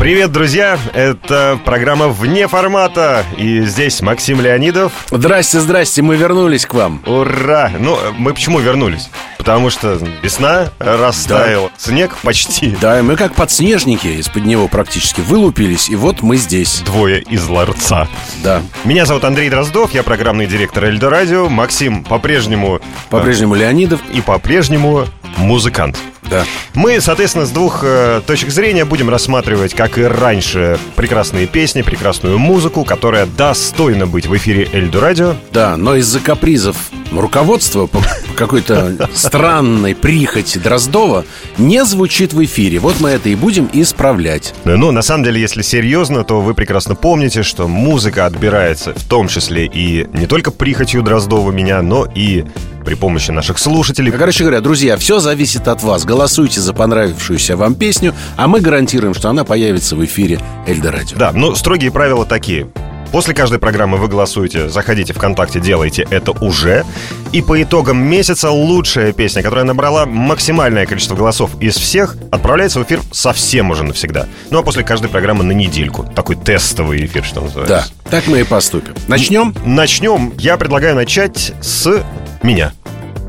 Привет, друзья! Это программа «Вне формата». И здесь Максим Леонидов. Здрасте, здрасте, мы вернулись к вам. Ура! Ну, мы почему вернулись? Потому что весна растаяла, снег почти. Да, мы как подснежники из-под него практически вылупились, и вот мы здесь. Двое из ларца. Да, Меня зовут Андрей Дроздов, я программный директор Эльдо Радио. Максим по-прежнему... по-прежнему Леонидов. э, И по-прежнему музыкант. Да. Мы, соответственно, с двух э, точек зрения будем рассматривать, как и раньше, прекрасные песни, прекрасную музыку, которая достойна быть в эфире Эльдо Радио. Да, но из-за капризов руководства по по какой-то странной прихоти Дроздова не звучит в эфире. Вот мы это и будем исправлять. Ну, на самом деле, если серьезно, то вы прекрасно помните, что музыка отбирается в том числе и не только прихотью Дроздова меня, но и при помощи наших слушателей. Короче говоря, друзья, все зависит от вас. Голосуйте за понравившуюся вам песню, а мы гарантируем, что она появится в эфире Эльдо Радио. Да, но строгие правила такие. После каждой программы вы голосуете, заходите ВКонтакте, делайте это уже. И по итогам месяца лучшая песня, которая набрала максимальное количество голосов из всех, отправляется в эфир совсем уже навсегда. Ну а после каждой программы на недельку. Такой тестовый эфир, что Да, называется. так мы и поступим. Начнем? Начнем. Я предлагаю начать с меня.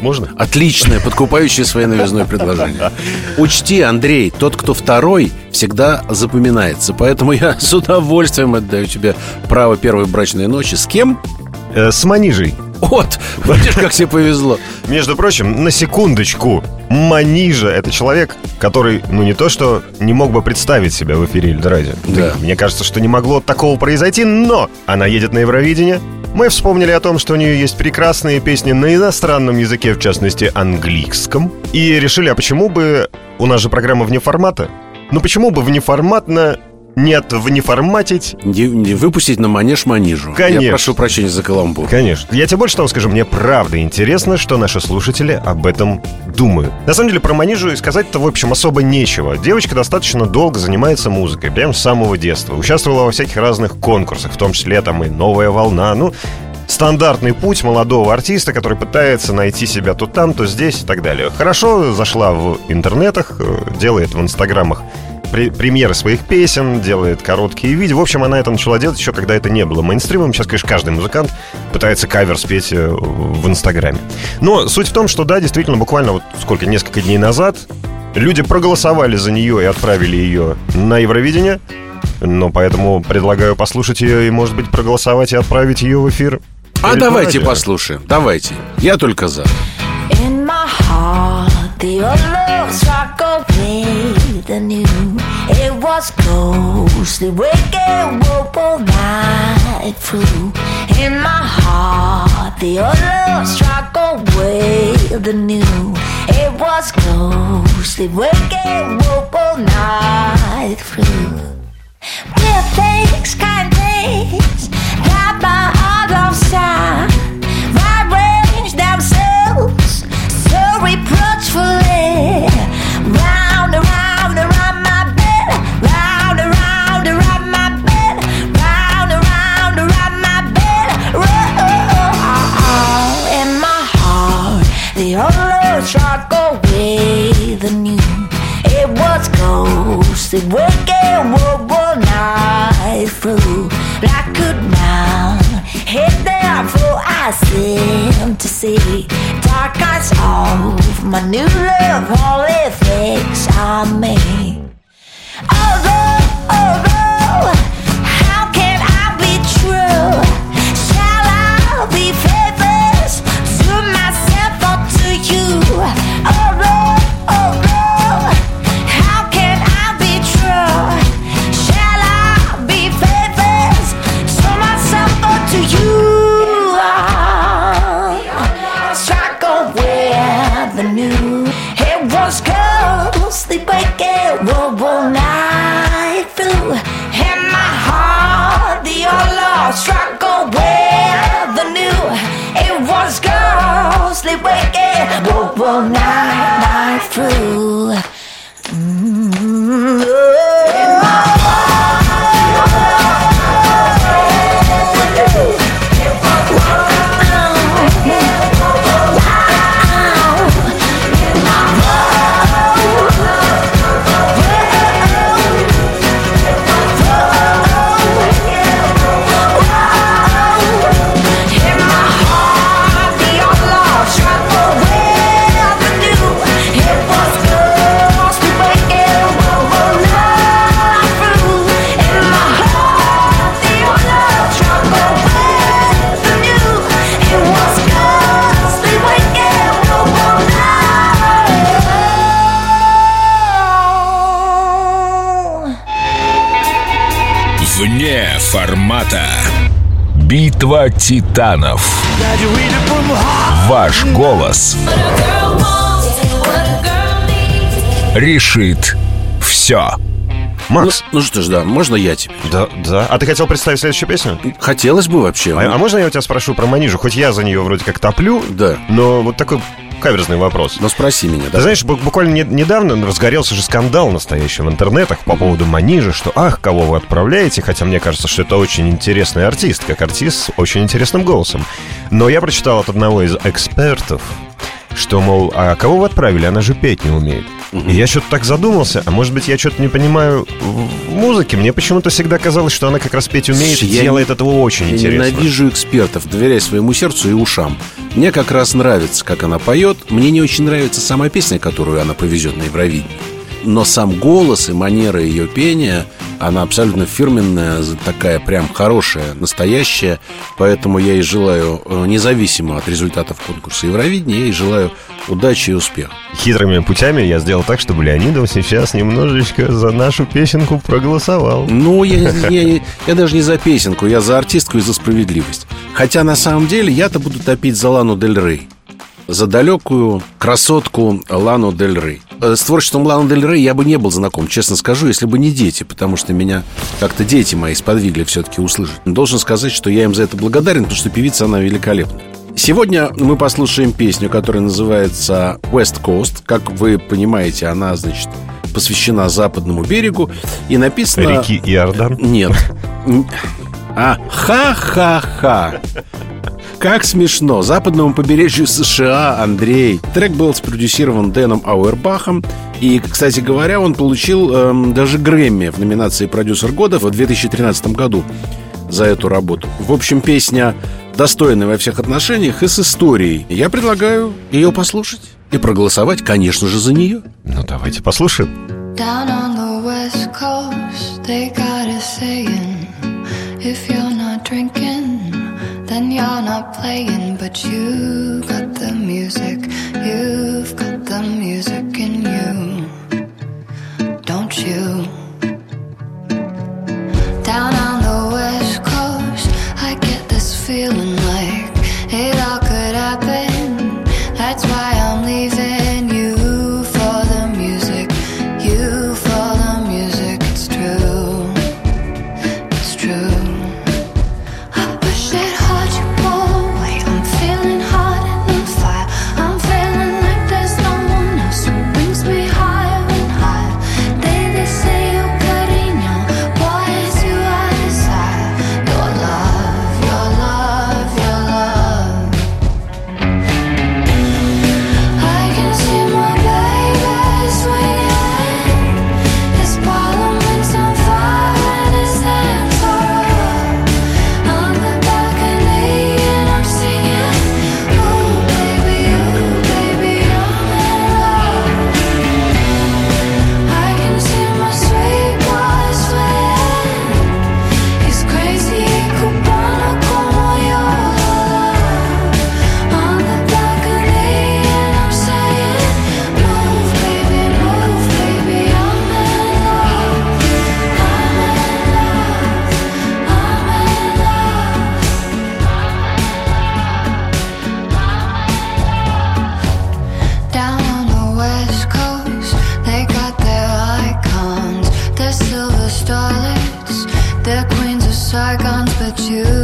Можно? Отличное, подкупающее своей новизной предложение. Учти, Андрей, тот, кто второй, всегда запоминается. Поэтому я с удовольствием отдаю тебе право первой брачной ночи. С кем? Э, с Манижей. Вот, видишь, как тебе повезло. Между прочим, на секундочку, Манижа — это человек, который, ну не то что не мог бы представить себя в эфире Эльдо Радио. Да. Мне кажется, что не могло такого произойти, но она едет на Евровидение. Мы вспомнили о том, что у нее есть прекрасные песни на иностранном языке, в частности, английском. И решили, а почему бы... У нас же программа вне формата. Ну почему бы внеформатно нет внеформатить Не, не выпустить на манеж манижу. Конечно. Я прошу прощения за каламбур. Конечно. Я тебе больше того скажу, мне правда интересно, что наши слушатели об этом думают. На самом деле про Манижу и сказать-то, в общем, особо нечего. Девочка достаточно долго занимается музыкой, прям с самого детства. Участвовала во всяких разных конкурсах, в том числе там и «Новая волна». Ну, стандартный путь молодого артиста, который пытается найти себя то там, то здесь и так далее. Хорошо зашла в интернетах, э, делает в инстаграмах премьеры своих песен, делает короткие видео. В общем, она это начала делать еще, когда это не было мейнстримом. Сейчас, конечно, каждый музыкант пытается кавер спеть э, в Инстаграме. Но суть в том, что да, действительно, буквально вот сколько, несколько дней назад люди проголосовали за нее и отправили ее на Евровидение. Но поэтому предлагаю послушать ее и, может быть, проголосовать и отправить ее в эфир. А давайте послушаем. Давайте. Я только за. In my heart, the old love struck away the new. It was ghostly, waking up all night through. In my heart, the old love struck away the new. It was ghostly, waking up all night through. Real things, kind things, got my heart offside. I could now hit there for I seem to see dark eyes of my new love, all it fix on me. Although, although, how can I be true? Shall I be to myself or to you? All night, night through. Формата. Битва титанов. Ваш голос решит все. Макс, Ну что ж, да, можно я тебе? да, да. А ты хотел представить следующую песню? Хотелось бы вообще. А, а можно я у тебя спрошу про Манижу? Хоть я за нее вроде как топлю, Да. но вот такой каверзный вопрос. Но спроси меня, Ты да? знаешь, бу- буквально не- недавно разгорелся же скандал настоящий в интернетах по поводу Манижи, что ах, кого вы отправляете, хотя мне кажется, что это очень интересный артист, как артист с очень интересным голосом. Но я прочитал от одного из экспертов, что, мол, а кого вы отправили, она же петь не умеет. И я что-то так задумался, а может быть, я что-то не понимаю в музыке. Мне почему-то всегда казалось, что она как раз петь умеет Слушай, и я делает не- этого очень Я интересно. ненавижу экспертов, доверяй своему сердцу и ушам. Мне как раз нравится, как она поет. Мне не очень нравится сама песня, которую она повезет на Евровидение. Но сам голос и манера ее пения, она абсолютно фирменная, такая прям хорошая, настоящая. Поэтому я ей желаю, э, независимо от результатов конкурса Евровидения, я ей желаю удачи и успеха. Хитрыми путями я сделал так, чтобы Леонидов сейчас немножечко за нашу песенку проголосовал. Ну, я, я- я- я даже не за песенку, я за артистку и за справедливость. Хотя на самом деле я-то буду топить за Лану Дель Рей. За далекую красотку Лану Дель Рей. Э, С творчеством Ланы Дель Рей я бы не был знаком, честно скажу, если бы не дети, потому что меня как-то дети мои сподвигли все-таки услышать. Должен сказать, что я им за это благодарен, потому что певица она великолепная. Сегодня мы послушаем песню, которая называется West Coast. Как вы понимаете, она, значит, посвящена западному берегу и написана... Реки Иордан. Нет. А, ха-ха-ха. Как смешно. Западному побережью США, Андрей. Трек был спродюсирован Дэном Ауэрбахом. И, кстати говоря, он получил эм, даже Грэмми в номинации «Продюсер года» в 2013 году за эту работу. В общем, песня достойная во всех отношениях и с историей. Я предлагаю ее послушать и проголосовать, конечно же, за нее. Ну, давайте послушаем. Down on the west coast, they got a saying If you're not drinking, then you're not playing But you got the music, you've got the music in you Don't you? Saigons, but you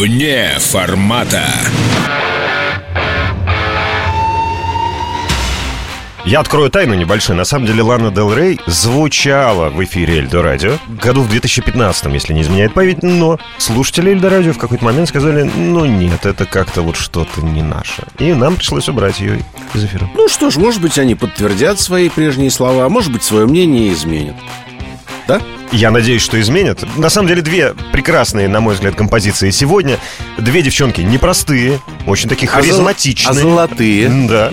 Вне формата. Я открою тайну небольшую. На самом деле Лана Дел Рей звучала в эфире Эльдо Радио году в 2015, если не изменяет память, но слушатели Эльдо Радио в какой-то момент сказали, ну нет, это как-то вот что-то не наше. И нам пришлось убрать ее из эфира. Ну что ж, может быть, они подтвердят свои прежние слова, а может быть, свое мнение изменят. Да? Я надеюсь, что изменят. На самом деле, две прекрасные, на мой взгляд, композиции сегодня. Две девчонки непростые, очень такие А харизматичные. а золотые? Да.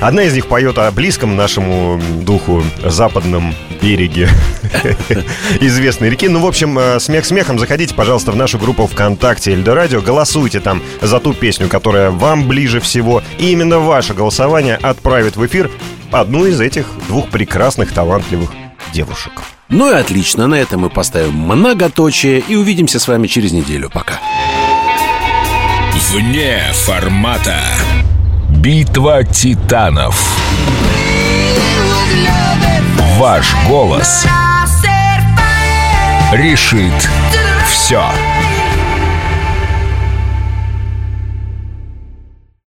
Одна из них поет о близком нашему духу западном береге известной реки. Ну, в общем, э, смех смехом. Заходите, пожалуйста, в нашу группу ВКонтакте Эльдорадио. Голосуйте там за ту песню, которая вам ближе всего. И именно ваше голосование отправит в эфир одну из этих двух прекрасных, талантливых девушек. Ну и отлично, на этом мы поставим многоточие и увидимся с вами через неделю. Пока. Вне формата. Битва титанов. Ваш голос решит все.